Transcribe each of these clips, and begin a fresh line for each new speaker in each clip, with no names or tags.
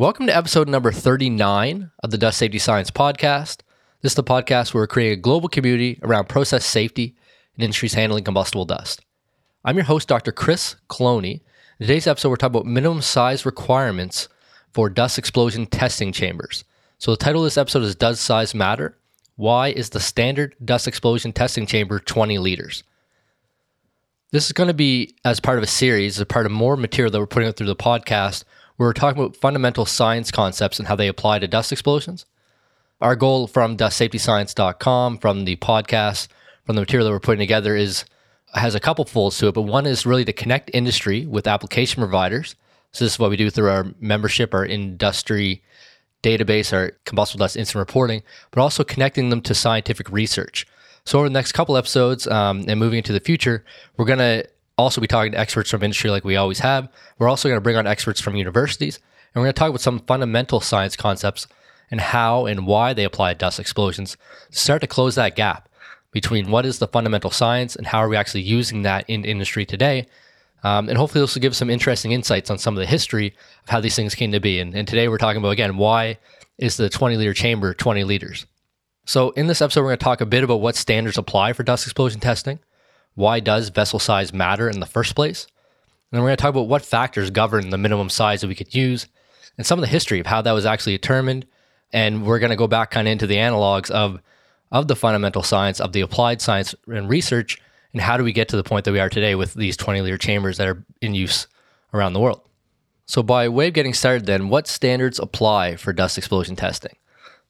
Welcome to episode number 39 of the Dust Safety Science Podcast. This is the podcast where we're creating a global community around process safety and industries handling combustible dust. I'm your host, Dr. Chris Cloney. In today's episode, we're talking about minimum size requirements for dust explosion testing chambers. So, the title of this episode is Does Size Matter? Why is the standard dust explosion testing chamber 20 liters? This is going to be as part of a series, as part of more material that we're putting out through the podcast we are talking about fundamental science concepts and how they apply to dust explosions. Our goal from dustsafetyscience.com, from the podcast, from the material that we're putting together is has a couple folds to it, but one is really to connect industry with application providers. So this is what we do through our membership, our industry database, our combustible dust instant reporting, but also connecting them to scientific research. So over the next couple episodes um, and moving into the future, we're going to also be talking to experts from industry like we always have. We're also going to bring on experts from universities, and we're going to talk about some fundamental science concepts and how and why they apply dust explosions to start to close that gap between what is the fundamental science and how are we actually using that in industry today. Um, and hopefully, this will give some interesting insights on some of the history of how these things came to be. And, and today, we're talking about again why is the 20 liter chamber 20 liters. So, in this episode, we're going to talk a bit about what standards apply for dust explosion testing why does vessel size matter in the first place? And then we're going to talk about what factors govern the minimum size that we could use and some of the history of how that was actually determined. And we're going to go back kind of into the analogs of, of the fundamental science, of the applied science and research, and how do we get to the point that we are today with these 20 liter chambers that are in use around the world. So, by way of getting started, then, what standards apply for dust explosion testing?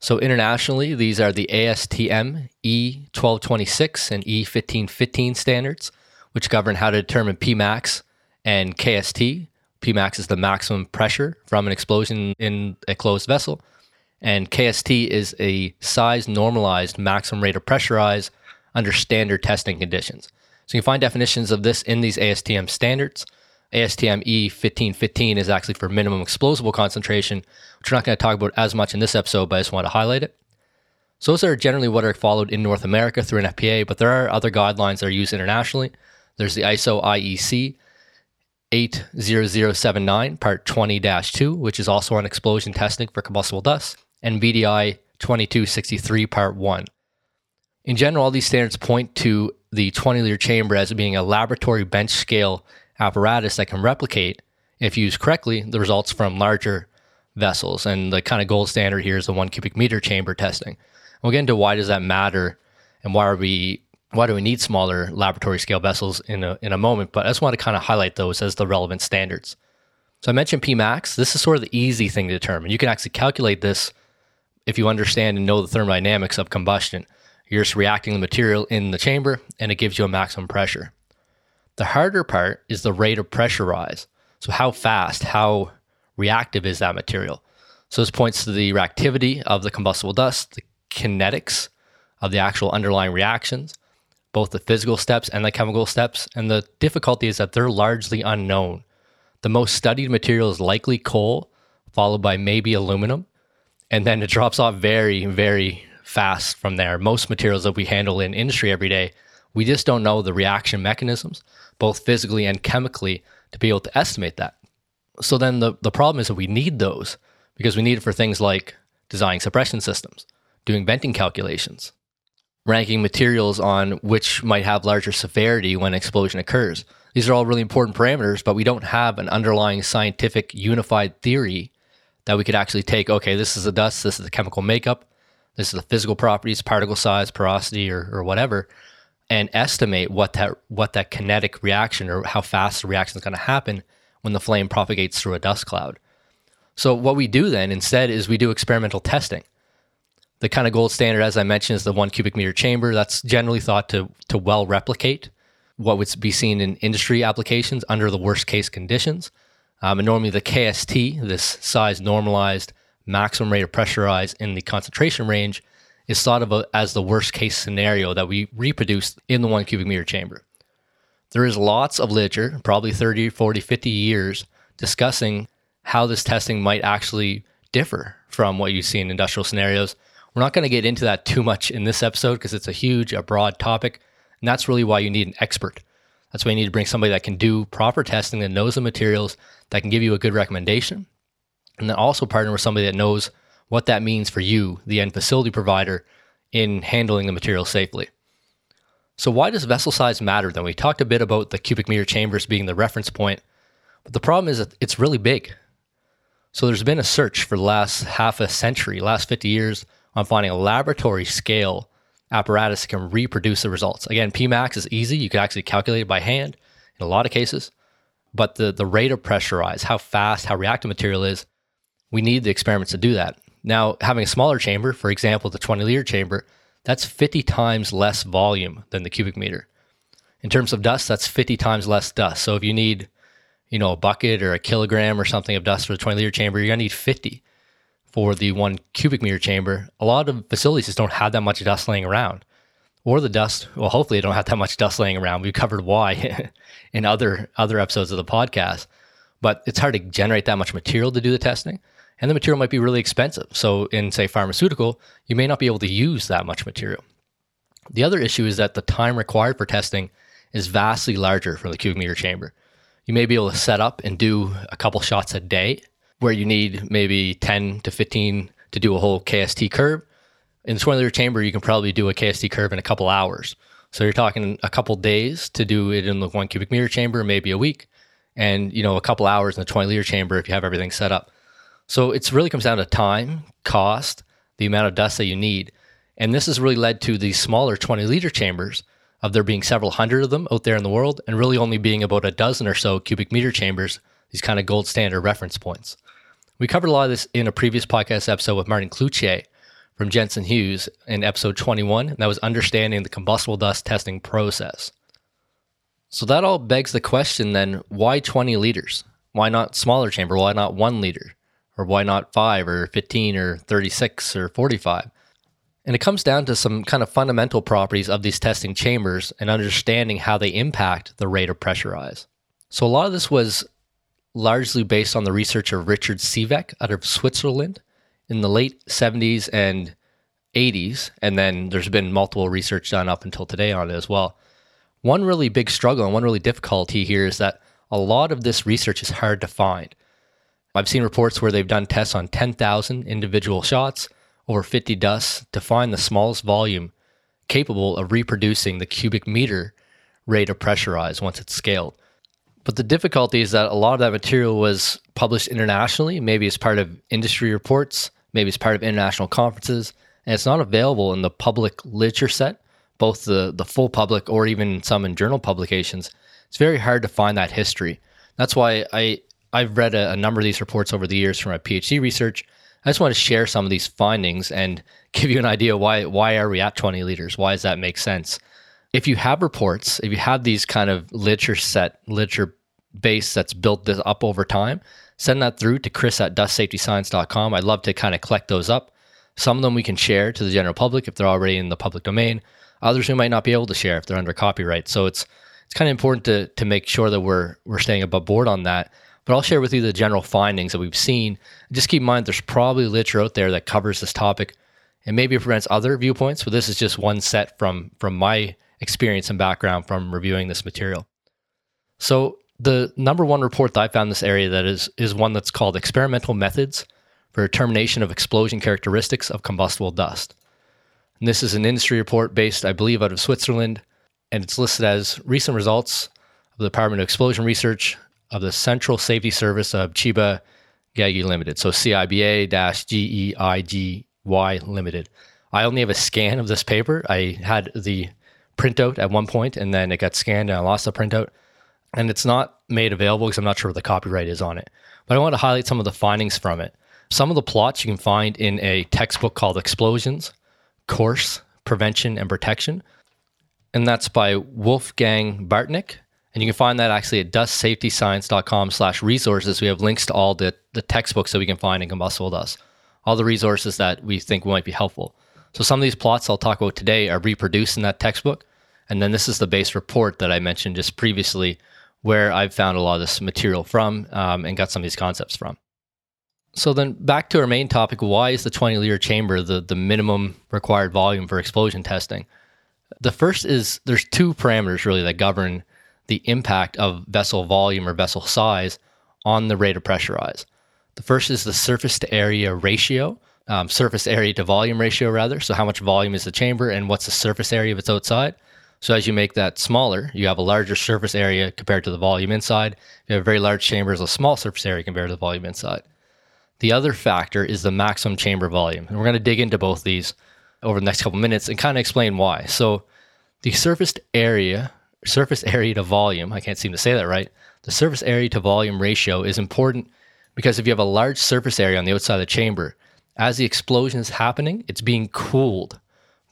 So internationally, these are the ASTM E1226 and E1515 standards, which govern how to determine Pmax and KST. Pmax is the maximum pressure from an explosion in a closed vessel, and KST is a size normalized maximum rate of pressurize under standard testing conditions. So you can find definitions of this in these ASTM standards. ASTM E1515 is actually for minimum explosible concentration, which we're not going to talk about as much in this episode, but I just want to highlight it. So those are generally what are followed in North America through NFPA, but there are other guidelines that are used internationally. There's the ISO IEC 80079 part 20-2, which is also on explosion testing for combustible dust, and VDI 2263 part 1. In general, all these standards point to the 20 liter chamber as being a laboratory bench scale apparatus that can replicate, if used correctly, the results from larger vessels. And the kind of gold standard here is the one cubic meter chamber testing. We'll get into why does that matter and why are we why do we need smaller laboratory scale vessels in a in a moment, but I just want to kind of highlight those as the relevant standards. So I mentioned Pmax. This is sort of the easy thing to determine. You can actually calculate this if you understand and know the thermodynamics of combustion. You're just reacting the material in the chamber and it gives you a maximum pressure. The harder part is the rate of pressure rise. So, how fast, how reactive is that material? So, this points to the reactivity of the combustible dust, the kinetics of the actual underlying reactions, both the physical steps and the chemical steps. And the difficulty is that they're largely unknown. The most studied material is likely coal, followed by maybe aluminum. And then it drops off very, very fast from there. Most materials that we handle in industry every day, we just don't know the reaction mechanisms both physically and chemically, to be able to estimate that. So then the, the problem is that we need those because we need it for things like designing suppression systems, doing venting calculations, ranking materials on which might have larger severity when explosion occurs. These are all really important parameters, but we don't have an underlying scientific unified theory that we could actually take, okay, this is the dust, this is the chemical makeup, this is the physical properties, particle size, porosity, or, or whatever, and estimate what that what that kinetic reaction or how fast the reaction is going to happen when the flame propagates through a dust cloud. So what we do then instead is we do experimental testing. The kind of gold standard, as I mentioned, is the one cubic meter chamber. That's generally thought to to well replicate what would be seen in industry applications under the worst case conditions. Um, and normally the KST, this size normalized maximum rate of pressure rise in the concentration range, is thought of as the worst case scenario that we reproduce in the one cubic meter chamber. There is lots of literature, probably 30, 40, 50 years, discussing how this testing might actually differ from what you see in industrial scenarios. We're not going to get into that too much in this episode because it's a huge, a broad topic. And that's really why you need an expert. That's why you need to bring somebody that can do proper testing, that knows the materials, that can give you a good recommendation. and then also partner with somebody that knows what that means for you, the end facility provider, in handling the material safely. So, why does vessel size matter then? We talked a bit about the cubic meter chambers being the reference point, but the problem is that it's really big. So, there's been a search for the last half a century, last 50 years, on finding a laboratory scale apparatus that can reproduce the results. Again, Pmax is easy. You can actually calculate it by hand in a lot of cases. But the, the rate of pressurize, how fast, how reactive material is, we need the experiments to do that. Now, having a smaller chamber, for example, the 20 liter chamber, that's 50 times less volume than the cubic meter. In terms of dust, that's 50 times less dust. So if you need, you know, a bucket or a kilogram or something of dust for the 20 liter chamber, you're going to need 50 for the one cubic meter chamber. A lot of facilities just don't have that much dust laying around. Or the dust, well, hopefully they don't have that much dust laying around. We've covered why in other other episodes of the podcast. But it's hard to generate that much material to do the testing and the material might be really expensive. So, in say pharmaceutical, you may not be able to use that much material. The other issue is that the time required for testing is vastly larger for the cubic meter chamber. You may be able to set up and do a couple shots a day where you need maybe 10 to 15 to do a whole KST curve. In the 20 liter chamber, you can probably do a KST curve in a couple hours. So you're talking a couple days to do it in the one cubic meter chamber, maybe a week, and you know a couple hours in the 20 liter chamber if you have everything set up. So it really comes down to time, cost, the amount of dust that you need. And this has really led to these smaller 20 liter chambers of there being several hundred of them out there in the world and really only being about a dozen or so cubic meter chambers, these kind of gold standard reference points. We covered a lot of this in a previous podcast episode with Martin Cloutier from Jensen Hughes in episode 21, and that was understanding the combustible dust testing process. So that all begs the question then why 20 liters? Why not smaller chamber? Why not one liter? Or why not five or 15 or 36 or 45? And it comes down to some kind of fundamental properties of these testing chambers and understanding how they impact the rate of pressure rise. So a lot of this was largely based on the research of Richard Siwek out of Switzerland in the late 70s and 80s. And then there's been multiple research done up until today on it as well. One really big struggle and one really difficulty here is that a lot of this research is hard to find. I've seen reports where they've done tests on 10,000 individual shots over 50 dusts to find the smallest volume capable of reproducing the cubic meter rate of pressurize once it's scaled. But the difficulty is that a lot of that material was published internationally, maybe as part of industry reports, maybe as part of international conferences, and it's not available in the public literature set, both the, the full public or even some in journal publications. It's very hard to find that history. That's why I I've read a, a, number of these reports over the years from my PhD research. I just want to share some of these findings and give you an idea why why are we at 20 liters? Why does that make sense? If you have reports, if you have these kind of literature set, literature base that's built this up over time, send that through to chris at dustsafetyscience.com. I'd love to kind of collect those up. Some of them we can share to the general public if they're already in the public domain. Others we might not be able to share if they're under copyright. So it's it's kind of important to to make sure that we're we're staying above board on that but I'll share with you the general findings that we've seen. Just keep in mind there's probably literature out there that covers this topic and maybe it presents other viewpoints, but this is just one set from from my experience and background from reviewing this material. So the number one report that I found in this area that is is one that's called experimental methods for determination of explosion characteristics of combustible dust. And this is an industry report based, I believe, out of Switzerland, and it's listed as recent results of the Department of Explosion Research of the Central Safety Service of Ciba Geigy Limited. So CIBA G E I G Y Limited. I only have a scan of this paper. I had the printout at one point and then it got scanned and I lost the printout. And it's not made available because I'm not sure what the copyright is on it. But I want to highlight some of the findings from it. Some of the plots you can find in a textbook called Explosions, Course, Prevention, and Protection. And that's by Wolfgang Bartknecht and you can find that actually at dustsafetyscience.com slash resources. We have links to all the, the textbooks that we can find in combustible dust, all the resources that we think might be helpful. So some of these plots I'll talk about today are reproduced in that textbook. And then this is the base report that I mentioned just previously, where I've found a lot of this material from um, and got some of these concepts from. So then back to our main topic, why is the 20 liter chamber the, the minimum required volume for explosion testing? The first is there's two parameters really that govern the impact of vessel volume or vessel size on the rate of pressurize. The first is the surface to area ratio, um, surface area to volume ratio, rather. So, how much volume is the chamber and what's the surface area of its outside? So, as you make that smaller, you have a larger surface area compared to the volume inside. If you have a very large chamber, a small surface area compared to the volume inside. The other factor is the maximum chamber volume. And we're going to dig into both these over the next couple minutes and kind of explain why. So, the surface area, surface area to volume, I can't seem to say that right. The surface area to volume ratio is important because if you have a large surface area on the outside of the chamber, as the explosion is happening, it's being cooled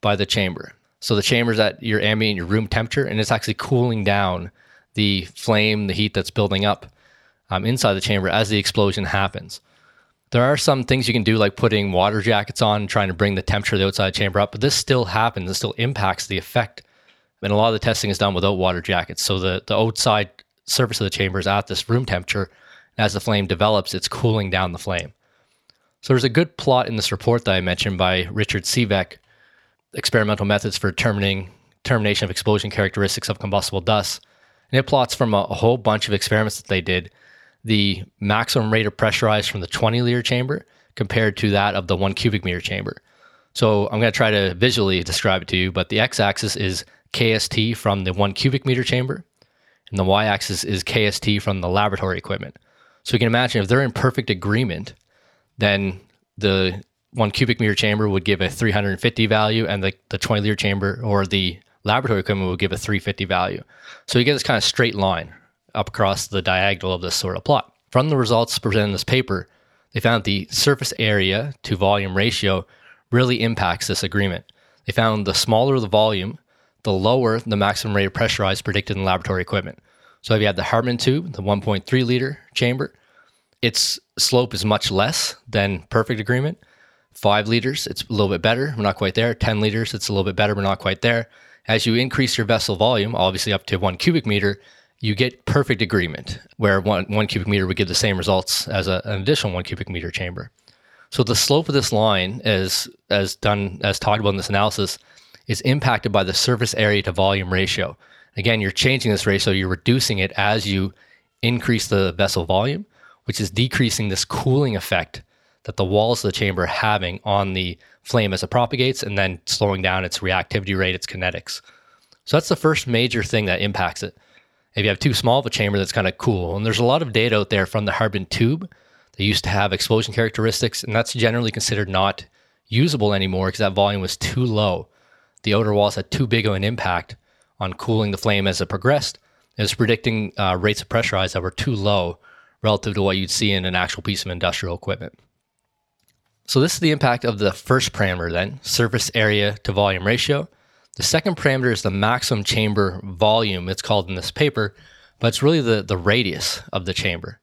by the chamber. So the chamber's at your ambient, your room temperature, and it's actually cooling down the flame, the heat that's building up um, inside the chamber as the explosion happens. There are some things you can do, like putting water jackets on, trying to bring the temperature of the outside chamber up, but this still happens. It still impacts the effect. And a lot of the testing is done without water jackets. So the, the outside surface of the chamber is at this room temperature. And As the flame develops, it's cooling down the flame. So there's a good plot in this report that I mentioned by Richard Siwek, Experimental Methods for Determining termination of Explosion Characteristics of Combustible Dust. And it plots from a, a whole bunch of experiments that they did the maximum rate of pressurized from the 20 liter chamber compared to that of the one cubic meter chamber. So I'm going to try to visually describe it to you, but the x axis is KST from the one cubic meter chamber, and the y axis is KST from the laboratory equipment. So you can imagine if they're in perfect agreement, then the one cubic meter chamber would give a 350 value, and the, the 20 liter chamber or the laboratory equipment would give a 350 value. So you get this kind of straight line, up across the diagonal of this sort of plot. From the results presented in this paper, they found the surface area to volume ratio really impacts this agreement. They found the smaller the volume, the lower the maximum rate of pressurized predicted in laboratory equipment. So if you have the Hartmann tube, the 1.3 liter chamber, its slope is much less than perfect agreement. Five liters, it's a little bit better. We're not quite there. 10 liters, it's a little bit better. We're not quite there. As you increase your vessel volume, obviously up to one cubic meter, you get perfect agreement where one, one cubic meter would give the same results as a, an additional one cubic meter chamber. So the slope of this line, as as done as talked about in this analysis, is impacted by the surface area to volume ratio. Again, you're changing this ratio, you're reducing it as you increase the vessel volume, which is decreasing this cooling effect that the walls of the chamber are having on the flame as it propagates and then slowing down its reactivity rate, its kinetics. So that's the first major thing that impacts it. If you have too small of a chamber, that's kind of cool. And there's a lot of data out there from the Hartmann tube. They used to have explosion characteristics, and that's generally considered not usable anymore because that volume was too low. The outer walls had too big of an impact on cooling the flame as it progressed. It was predicting uh, rates of pressurize that were too low relative to what you'd see in an actual piece of industrial equipment. So this is the impact of the first parameter then, surface area to volume ratio. The second parameter is the maximum chamber volume, it's called in this paper, but it's really the, the radius of the chamber.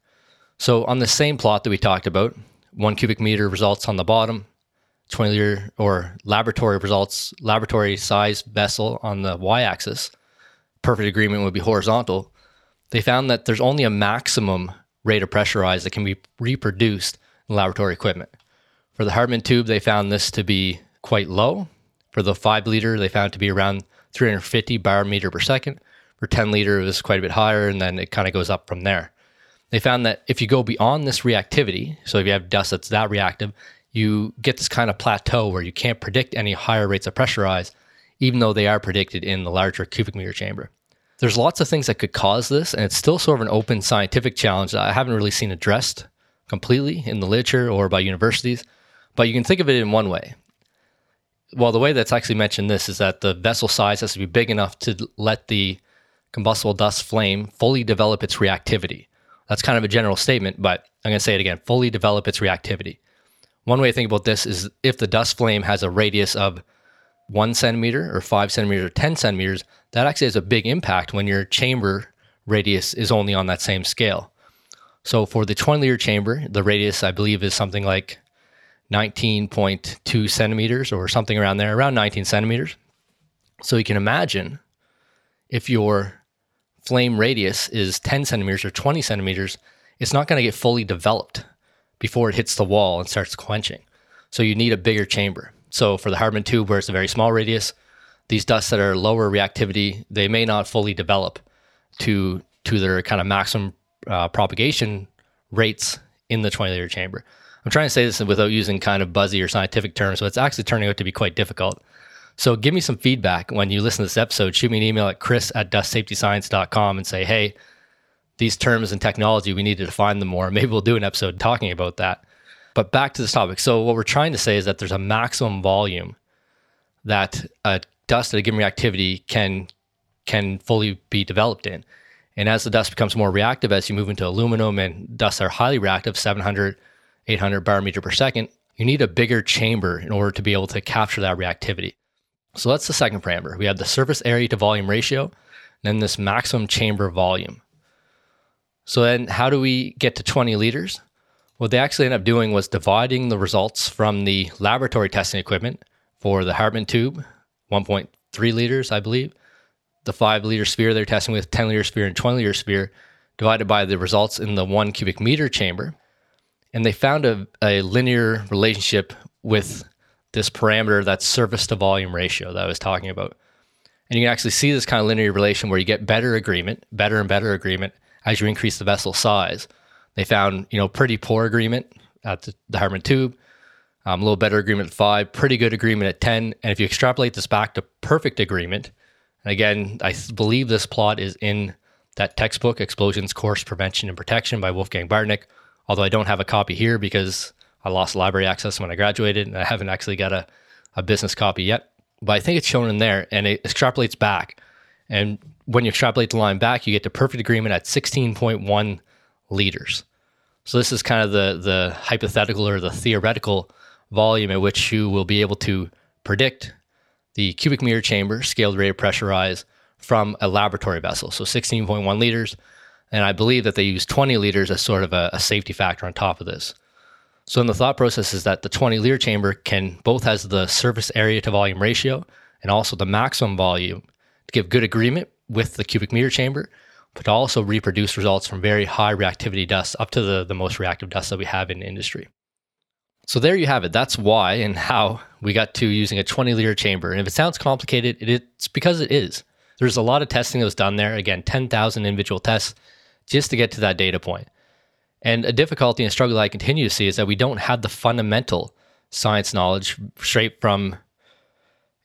So on the same plot that we talked about, one cubic meter results on the bottom, 20 liter or laboratory results, laboratory size vessel on the y axis, perfect agreement would be horizontal. They found that there's only a maximum rate of pressurized that can be reproduced in laboratory equipment. For the Hartmann tube, they found this to be quite low, for the five liter, they found to be around 350 bar meter per second. For 10 liter, it was quite a bit higher, and then it kind of goes up from there. They found that if you go beyond this reactivity, so if you have dust that's that reactive, you get this kind of plateau where you can't predict any higher rates of pressurize, even though they are predicted in the larger cubic meter chamber. There's lots of things that could cause this, and it's still sort of an open scientific challenge that I haven't really seen addressed completely in the literature or by universities. But you can think of it in one way well, the way that's actually mentioned this is that the vessel size has to be big enough to let the combustible dust flame fully develop its reactivity. That's kind of a general statement, but I'm going to say it again fully develop its reactivity. One way to think about this is if the dust flame has a radius of one centimeter or five centimeters or 10 centimeters, that actually has a big impact when your chamber radius is only on that same scale. So for the 20 liter chamber, the radius I believe is something like 19.2 centimeters or something around there, around 19 centimeters. So you can imagine if your flame radius is 10 centimeters or 20 centimeters, it's not going to get fully developed before it hits the wall and starts quenching. So you need a bigger chamber. So for the Hartmann tube, where it's a very small radius, these dusts that are lower reactivity, they may not fully develop to to their kind of maximum uh, propagation rates in the 20 liter chamber. I'm trying to say this without using kind of buzzy or scientific terms, but it's actually turning out to be quite difficult. So give me some feedback when you listen to this episode. Shoot me an email at chris at dustsafetyscience.com and say, hey, these terms and technology, we need to define them more. Maybe we'll do an episode talking about that. But back to this topic. So what we're trying to say is that there's a maximum volume that a dust at a given reactivity can can fully be developed in. And as the dust becomes more reactive, as you move into aluminum and dusts are highly reactive, 700, 800 barometer per second, you need a bigger chamber in order to be able to capture that reactivity. So that's the second parameter. We have the surface area to volume ratio, and then this maximum chamber volume. So then how do we get to 20 liters? What they actually ended up doing was dividing the results from the laboratory testing equipment for the Hartmann tube, 1.3 liters, I believe, the five liter sphere they're testing with, 10 liter sphere, and 20 liter sphere, divided by the results in the one cubic meter chamber. And they found a, a linear relationship with this parameter that's surface to volume ratio that I was talking about. And you can actually see this kind of linear relation where you get better agreement, better and better agreement as you increase the vessel size. They found, you know, pretty poor agreement at the, the Hartmann tube, um, a little better agreement at five, pretty good agreement at 10. And if you extrapolate this back to perfect agreement, and again, I believe this plot is in that textbook, Explosions Course Prevention and Protection by Wolfgang Bartknecht, although I don't have a copy here because I lost library access when I graduated and I haven't actually got a, a business copy yet. But I think it's shown in there and it extrapolates back. And when you extrapolate the line back, you get to perfect agreement at 16.1 liters. So this is kind of the the hypothetical or the theoretical volume at which you will be able to predict the cubic meter chamber scaled rate of pressure rise from a laboratory vessel. So 16.1 liters. And I believe that they use 20 liters as sort of a, a safety factor on top of this. So in the thought process is that the 20 liter chamber can both has the surface area to volume ratio and also the maximum volume to give good agreement with the cubic meter chamber, but also reproduce results from very high reactivity dust up to the, the most reactive dust that we have in industry. So there you have it. That's why and how we got to using a 20 liter chamber. And if it sounds complicated, it's because it is. There's a lot of testing that was done there. Again, 10,000 individual tests just to get to that data point. And a difficulty and struggle I continue to see is that we don't have the fundamental science knowledge straight from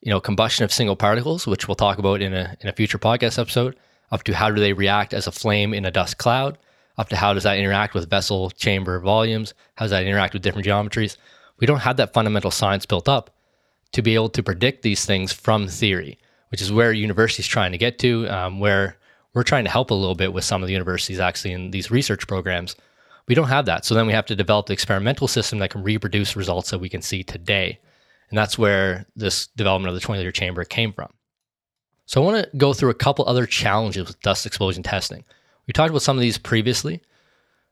you know combustion of single particles, which we'll talk about in a in a future podcast episode, up to how do they react as a flame in a dust cloud, up to how does that interact with vessel chamber volumes, how does that interact with different geometries. We don't have that fundamental science built up to be able to predict these things from theory, which is where universities trying to get to, um, where we're trying to help a little bit with some of the universities actually in these research programs. We don't have that. So then we have to develop the experimental system that can reproduce results that we can see today. And that's where this development of the 20 liter chamber came from. So I want to go through a couple other challenges with dust explosion testing. We talked about some of these previously,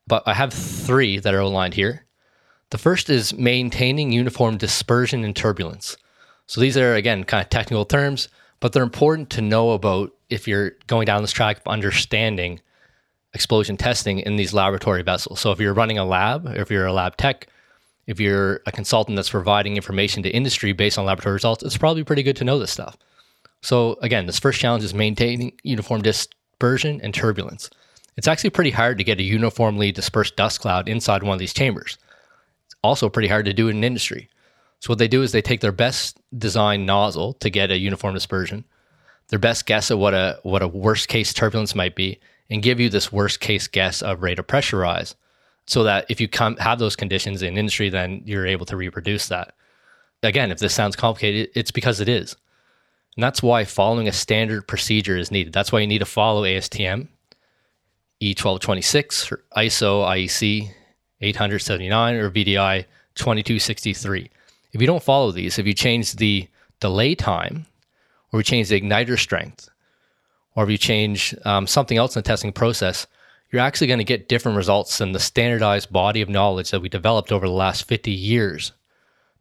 but I have three that are outlined here. The first is maintaining uniform dispersion and turbulence. So these are, again, kind of technical terms, but they're important to know about if you're going down this track of understanding explosion testing in these laboratory vessels. So if you're running a lab, or if you're a lab tech, if you're a consultant that's providing information to industry based on laboratory results, it's probably pretty good to know this stuff. So again, this first challenge is maintaining uniform dispersion and turbulence. It's actually pretty hard to get a uniformly dispersed dust cloud inside one of these chambers. It's also pretty hard to do in industry. So what they do is they take their best design nozzle to get a uniform dispersion, their best guess at what a what a worst case turbulence might be, and give you this worst case guess of rate of pressure rise. So that if you come have those conditions in industry, then you're able to reproduce that. Again, if this sounds complicated, it's because it is. And that's why following a standard procedure is needed. That's why you need to follow ASTM, E1226, or ISO IEC 879, or VDI 2263. If you don't follow these, if you change the delay time, or you change the igniter strength, or if you change um, something else in the testing process, you're actually going to get different results than the standardized body of knowledge that we developed over the last 50 years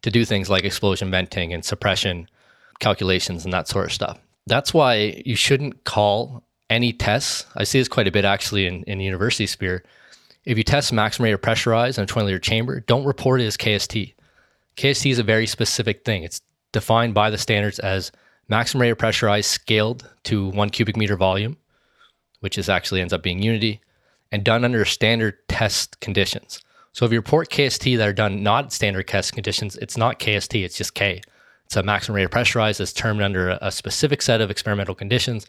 to do things like explosion venting and suppression calculations and that sort of stuff. That's why you shouldn't call any tests. I see this quite a bit actually in, in the university sphere. If you test maximum rate of pressurized in a 20 liter chamber, don't report it as KST. KST is a very specific thing. It's defined by the standards as maximum rate of pressurized scaled to one cubic meter volume, which is actually ends up being unity, and done under standard test conditions. So if you report KST that are done not standard test conditions, it's not KST, it's just K. It's a maximum rate of pressurized that's termed under a, specific set of experimental conditions,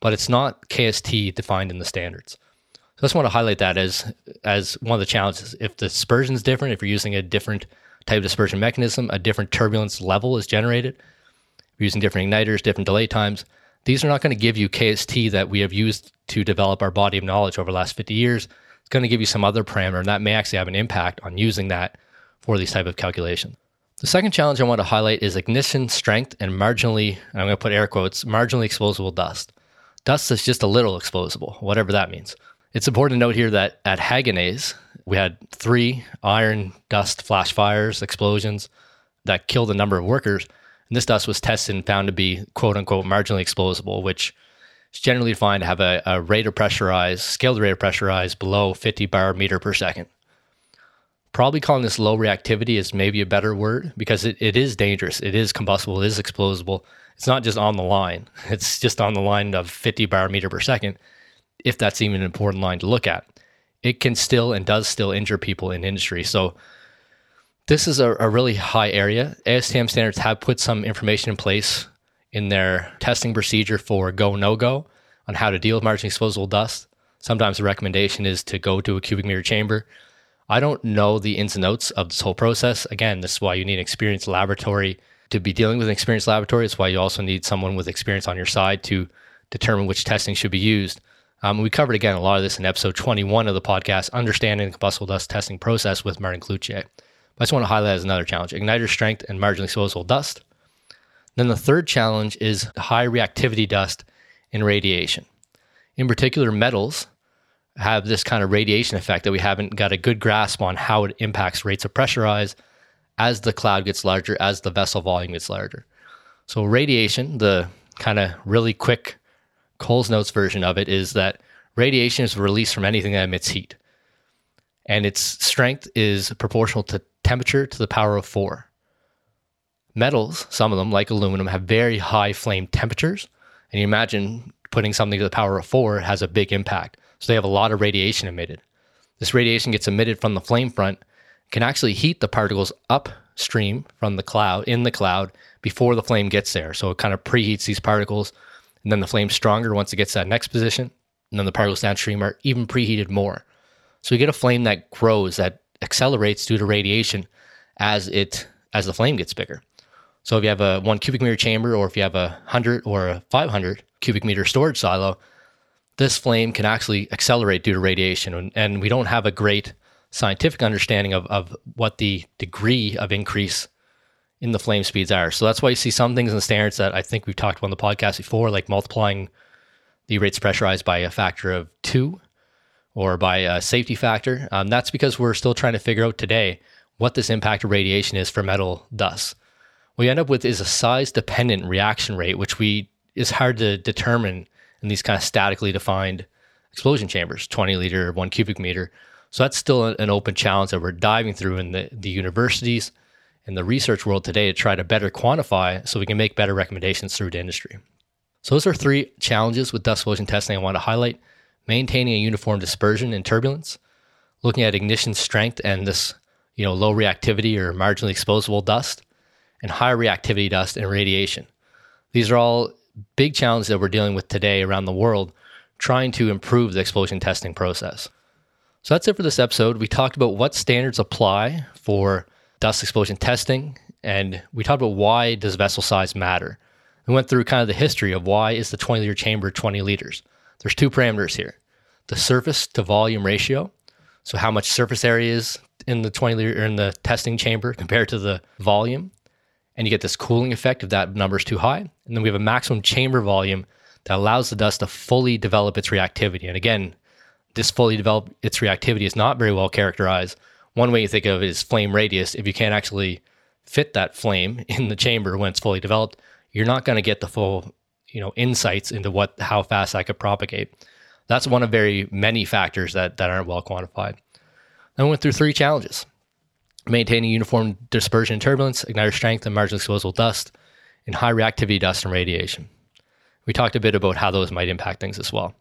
but it's not KST defined in the standards. So I just want to highlight that as as one of the challenges. If the dispersion is different, if you're using a different type of dispersion mechanism, a different turbulence level is generated, using different igniters, different delay times, these are not going to give you KST that we have used to develop our body of knowledge over the last 50 years. It's going to give you some other parameter, and that may actually have an impact on using that for these type of calculations. The second challenge I want to highlight is ignition strength and marginally, I'm going to put air quotes, marginally explosible dust. Dust is just a little explosible, whatever that means. It's important to note here that at Hoeganaes, we had three iron dust flash fires, explosions that killed a number of workers. And this dust was tested and found to be quote unquote marginally explosible, which is generally defined to have a, a rate of pressurized, scaled rate of pressurized below 50 bar meter per second. Probably calling this low reactivity is maybe a better word because it, it is dangerous. It is combustible, it is explosible. It's not just on the line, it's just on the line of 50 bar meter per second, if that's even an important line to look at. It can still and does still injure people in industry. So this is a, a really high area. ASTM standards have put some information in place in their testing procedure for go no go on how to deal with marginally explosible dust. Sometimes the recommendation is to go to a cubic meter chamber. I don't know the ins and outs of this whole process. Again, this is why you need an experienced laboratory to be dealing with an experienced laboratory. It's why you also need someone with experience on your side to determine which testing should be used. Um, we covered again a lot of this in episode 21 of the podcast, Understanding the Combustible Dust Testing Process with Martin Cloutier. I just want to highlight as another challenge igniter strength and marginally explosible dust. Then the third challenge is high reactivity dust and radiation. In particular, metals have this kind of radiation effect that we haven't got a good grasp on how it impacts rates of pressure rise as the cloud gets larger, as the vessel volume gets larger. So, radiation, the kind of really quick Coles Notes version of it, is that radiation is released from anything that emits heat. And its strength is proportional to temperature to the power of four. Metals, some of them, like aluminum, have very high flame temperatures. And you imagine putting something to the power of four has a big impact. So they have a lot of radiation emitted. This radiation gets emitted from the flame front, can actually heat the particles upstream from the cloud, in the cloud, before the flame gets there. So it kind of preheats these particles. And then the flame's stronger once it gets to that next position. And then the particles downstream are even preheated more. So you get a flame that grows, that accelerates due to radiation as it as the flame gets bigger. So if you have a one cubic meter chamber, or if you have a hundred or a 500 cubic meter storage silo, this flame can actually accelerate due to radiation. And, and we don't have a great scientific understanding of, of what the degree of increase in the flame speeds are. So that's why you see some things in the standards that I think we've talked about on the podcast before, like multiplying the rates pressurized by a factor of two or by a safety factor. Um, that's because we're still trying to figure out today what this impact of radiation is for metal dust. What you end up with is a size dependent reaction rate, which we is hard to determine in these kind of statically defined explosion chambers, 20 liter, one cubic meter. So that's still an open challenge that we're diving through in the, the universities and the research world today to try to better quantify so we can make better recommendations through to industry. So those are three challenges with dust explosion testing I want to highlight maintaining a uniform dispersion and turbulence, looking at ignition strength and this, you know, low reactivity or marginally explosible dust, and high reactivity dust and radiation. These are all big challenges that we're dealing with today around the world, trying to improve the explosion testing process. So that's it for this episode. We talked about what standards apply for dust explosion testing, and we talked about why does vessel size matter. We went through kind of the history of why is the 20 liter chamber 20 liters. There's two parameters here the surface to volume ratio. So, how much surface area is in the 20 liter or in the testing chamber compared to the volume. And you get this cooling effect if that number is too high. And then we have a maximum chamber volume that allows the dust to fully develop its reactivity. And again, this fully develop its reactivity is not very well characterized. One way you think of it is flame radius. If you can't actually fit that flame in the chamber when it's fully developed, you're not going to get the full you know insights into what how fast that could propagate. That's one of very many factors that that aren't well quantified. Then we went through three challenges: maintaining uniform dispersion and turbulence, igniter strength, and marginal explosible dust, and high reactivity dust and radiation. We talked a bit about how those might impact things as well.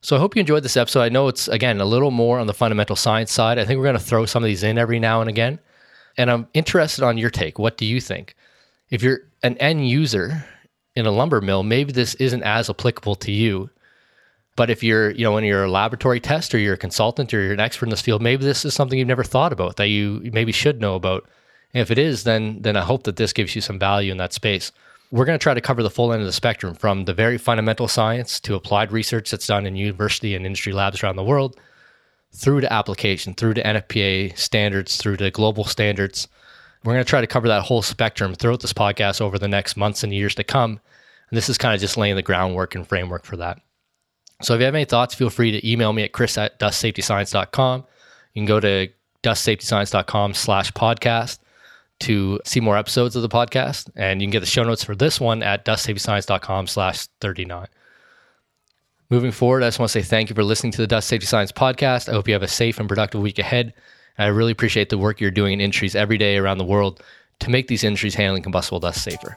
So I hope you enjoyed this episode. I know it's, again, a little more on the fundamental science side. I think we're going to throw some of these in every now and again. And I'm interested on your take. What do you think? If you're an end user in a lumber mill, maybe this isn't as applicable to you. But if you're, you know, when you're a laboratory test or you're a consultant or you're an expert in this field, maybe this is something you've never thought about that you maybe should know about. And if it is, then then I hope that this gives you some value in that space. We're going to try to cover the full end of the spectrum from the very fundamental science to applied research that's done in university and industry labs around the world, through to application, through to NFPA standards, through to global standards. We're going to try to cover that whole spectrum throughout this podcast over the next months and years to come. And this is kind of just laying the groundwork and framework for that. So if you have any thoughts, feel free to email me at chris at dustsafetyscience.com. You can go to dustsafetyscience.com slash podcast to see more episodes of the podcast. And you can get the show notes for this one at dustsafetyscience.com slash 39. Moving forward, I just want to say thank you for listening to the Dust Safety Science podcast. I hope you have a safe and productive week ahead. I really appreciate the work you're doing in industries every day around the world to make these industries handling combustible dust safer.